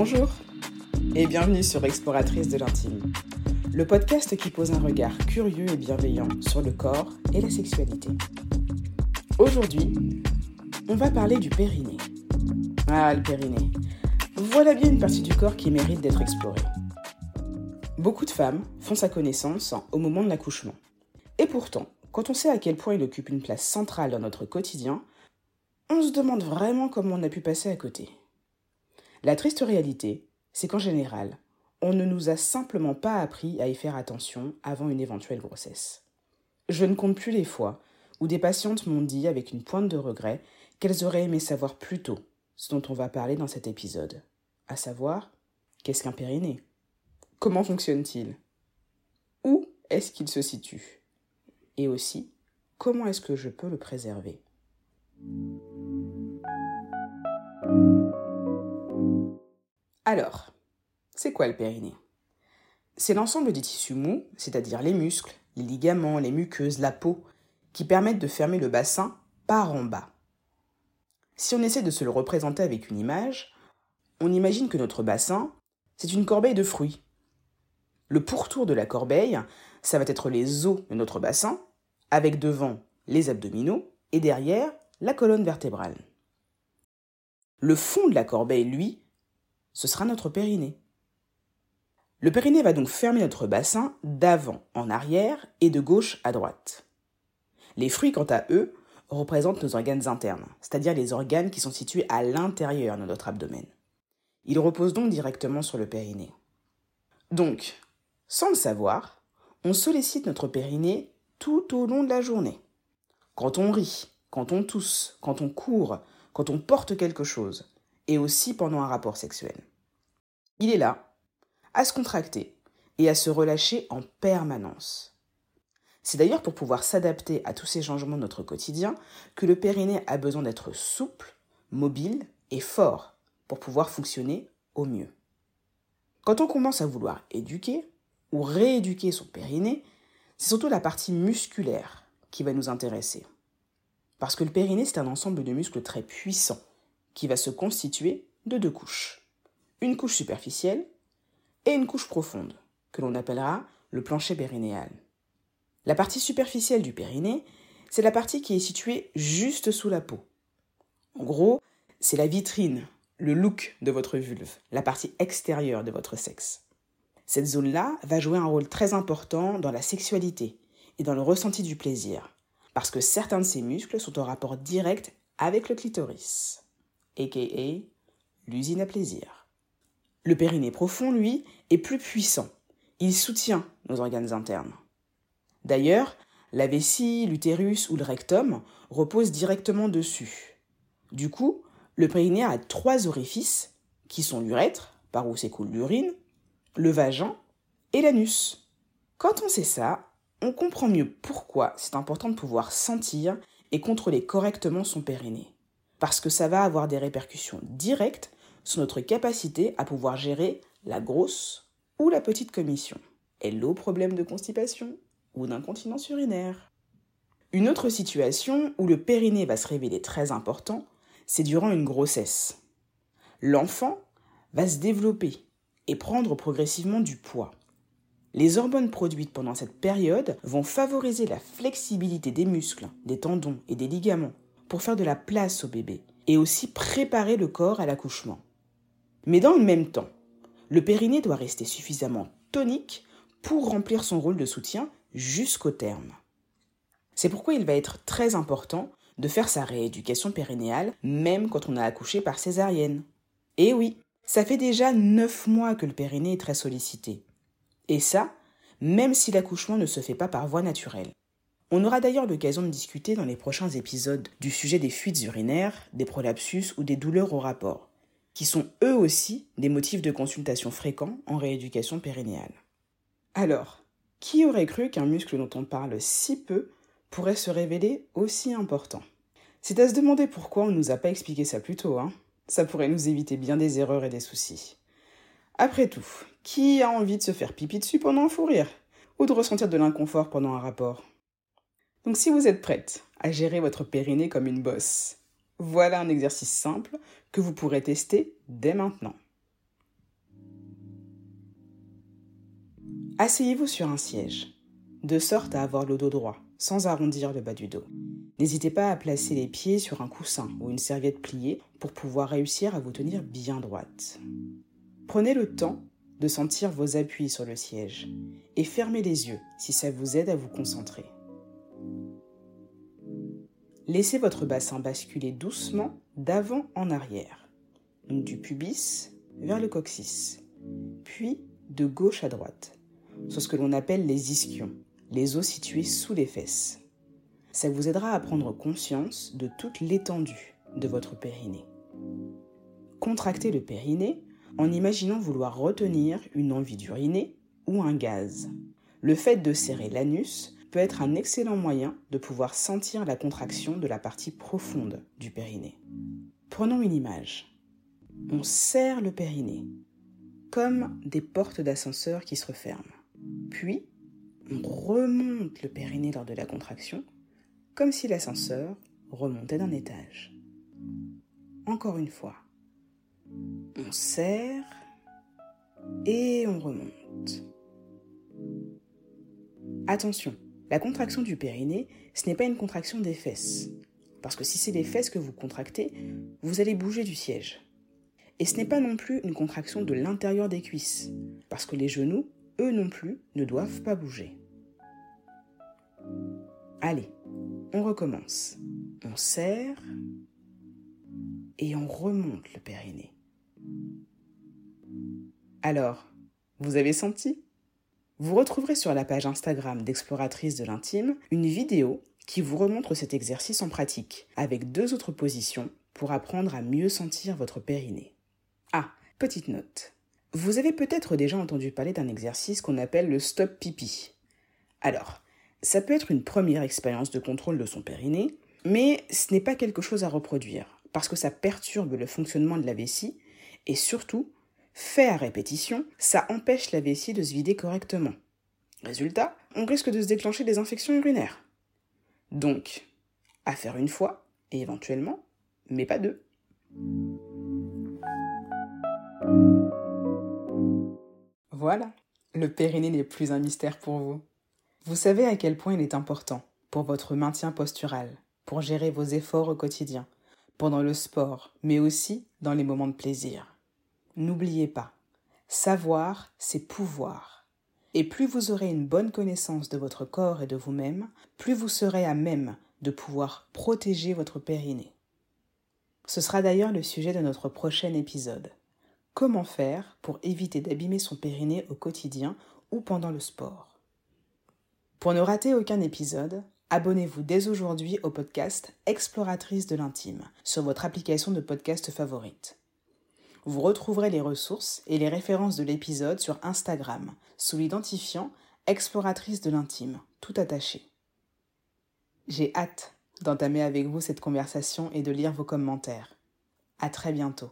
Bonjour et bienvenue sur Exploratrice de l'intime, le podcast qui pose un regard curieux et bienveillant sur le corps et la sexualité. Aujourd'hui, on va parler du périnée. Ah, le périnée. Voilà bien une partie du corps qui mérite d'être explorée. Beaucoup de femmes font sa connaissance au moment de l'accouchement. Et pourtant, quand on sait à quel point il occupe une place centrale dans notre quotidien, on se demande vraiment comment on a pu passer à côté. La triste réalité, c'est qu'en général, on ne nous a simplement pas appris à y faire attention avant une éventuelle grossesse. Je ne compte plus les fois où des patientes m'ont dit avec une pointe de regret qu'elles auraient aimé savoir plus tôt ce dont on va parler dans cet épisode, à savoir qu'est-ce qu'un périnée? Comment fonctionne-t-il? Où est-ce qu'il se situe? Et aussi, comment est-ce que je peux le préserver? Alors, c'est quoi le périnée? C'est l'ensemble des tissus mous, c'est-à-dire les muscles, les ligaments, les muqueuses, la peau, qui permettent de fermer le bassin par en bas. Si on essaie de se le représenter avec une image, on imagine que notre bassin, c'est une corbeille de fruits. Le pourtour de la corbeille, ça va être les os de notre bassin, avec devant les abdominaux et derrière la colonne vertébrale. Le fond de la corbeille, lui, ce sera notre périnée. Le périnée va donc fermer notre bassin d'avant en arrière et de gauche à droite. Les fruits, quant à eux, représentent nos organes internes, c'est-à-dire les organes qui sont situés à l'intérieur de notre abdomen. Ils reposent donc directement sur le périnée. Donc, sans le savoir, on sollicite notre périnée tout au long de la journée. Quand on rit, quand on tousse, quand on court, quand on porte quelque chose, et aussi pendant un rapport sexuel. Il est là, à se contracter et à se relâcher en permanence. C'est d'ailleurs pour pouvoir s'adapter à tous ces changements de notre quotidien que le périnée a besoin d'être souple, mobile et fort pour pouvoir fonctionner au mieux. Quand on commence à vouloir éduquer ou rééduquer son périnée, c'est surtout la partie musculaire qui va nous intéresser. Parce que le périnée, c'est un ensemble de muscles très puissants qui va se constituer de deux couches. Une couche superficielle et une couche profonde, que l'on appellera le plancher périnéal. La partie superficielle du périnée, c'est la partie qui est située juste sous la peau. En gros, c'est la vitrine, le look de votre vulve, la partie extérieure de votre sexe. Cette zone-là va jouer un rôle très important dans la sexualité et dans le ressenti du plaisir, parce que certains de ces muscles sont en rapport direct avec le clitoris aka l'usine à plaisir. Le périnée profond, lui, est plus puissant. Il soutient nos organes internes. D'ailleurs, la vessie, l'utérus ou le rectum reposent directement dessus. Du coup, le périnée a trois orifices, qui sont l'urètre, par où s'écoule l'urine, le vagin et l'anus. Quand on sait ça, on comprend mieux pourquoi c'est important de pouvoir sentir et contrôler correctement son périnée parce que ça va avoir des répercussions directes sur notre capacité à pouvoir gérer la grosse ou la petite commission. Hello problème de constipation ou d'incontinence urinaire? Une autre situation où le périnée va se révéler très important, c'est durant une grossesse. L'enfant va se développer et prendre progressivement du poids. Les hormones produites pendant cette période vont favoriser la flexibilité des muscles, des tendons et des ligaments pour faire de la place au bébé et aussi préparer le corps à l'accouchement. Mais dans le même temps, le périnée doit rester suffisamment tonique pour remplir son rôle de soutien jusqu'au terme. C'est pourquoi il va être très important de faire sa rééducation périnéale même quand on a accouché par césarienne. Et oui, ça fait déjà 9 mois que le périnée est très sollicité. Et ça, même si l'accouchement ne se fait pas par voie naturelle. On aura d'ailleurs l'occasion de discuter dans les prochains épisodes du sujet des fuites urinaires, des prolapsus ou des douleurs au rapport, qui sont eux aussi des motifs de consultation fréquents en rééducation périnéale. Alors, qui aurait cru qu'un muscle dont on parle si peu pourrait se révéler aussi important? C'est à se demander pourquoi on ne nous a pas expliqué ça plus tôt, hein Ça pourrait nous éviter bien des erreurs et des soucis. Après tout, qui a envie de se faire pipi dessus pendant un fou rire? Ou de ressentir de l'inconfort pendant un rapport? Donc si vous êtes prête à gérer votre périnée comme une bosse, voilà un exercice simple que vous pourrez tester dès maintenant. Asseyez-vous sur un siège, de sorte à avoir le dos droit, sans arrondir le bas du dos. N'hésitez pas à placer les pieds sur un coussin ou une serviette pliée pour pouvoir réussir à vous tenir bien droite. Prenez le temps de sentir vos appuis sur le siège et fermez les yeux si ça vous aide à vous concentrer. Laissez votre bassin basculer doucement d'avant en arrière, du pubis vers le coccyx, puis de gauche à droite, sur ce que l'on appelle les ischions, les os situés sous les fesses. Ça vous aidera à prendre conscience de toute l'étendue de votre périnée. Contractez le périnée en imaginant vouloir retenir une envie d'uriner ou un gaz. Le fait de serrer l'anus peut être un excellent moyen de pouvoir sentir la contraction de la partie profonde du périnée. Prenons une image. On serre le périnée, comme des portes d'ascenseur qui se referment. Puis, on remonte le périnée lors de la contraction, comme si l'ascenseur remontait d'un étage. Encore une fois. On serre et on remonte. Attention, la contraction du périnée, ce n'est pas une contraction des fesses. Parce que si c'est les fesses que vous contractez, vous allez bouger du siège. Et ce n'est pas non plus une contraction de l'intérieur des cuisses. Parce que les genoux, eux non plus, ne doivent pas bouger. Allez, on recommence. On serre et on remonte le périnée. Alors, vous avez senti? Vous retrouverez sur la page Instagram d'Exploratrice de l'intime une vidéo qui vous remontre cet exercice en pratique, avec deux autres positions pour apprendre à mieux sentir votre périnée. Ah, petite note. Vous avez peut-être déjà entendu parler d'un exercice qu'on appelle le stop pipi. Alors, ça peut être une première expérience de contrôle de son périnée, mais ce n'est pas quelque chose à reproduire, parce que ça perturbe le fonctionnement de la vessie, et surtout, fait à répétition, ça empêche la vessie de se vider correctement. Résultat, on risque de se déclencher des infections urinaires. Donc, à faire une fois, et éventuellement, mais pas deux. Voilà, le périnée n'est plus un mystère pour vous. Vous savez à quel point il est important pour votre maintien postural, pour gérer vos efforts au quotidien, pendant le sport, mais aussi dans les moments de plaisir. N'oubliez pas, savoir, c'est pouvoir. Et plus vous aurez une bonne connaissance de votre corps et de vous-même, plus vous serez à même de pouvoir protéger votre périnée. Ce sera d'ailleurs le sujet de notre prochain épisode. Comment faire pour éviter d'abîmer son périnée au quotidien ou pendant le sport? Pour ne rater aucun épisode, abonnez-vous dès aujourd'hui au podcast Exploratrice de l'intime sur votre application de podcast favorite. Vous retrouverez les ressources et les références de l'épisode sur Instagram sous l'identifiant Exploratrice de l'intime, tout attaché. J'ai hâte d'entamer avec vous cette conversation et de lire vos commentaires. À très bientôt.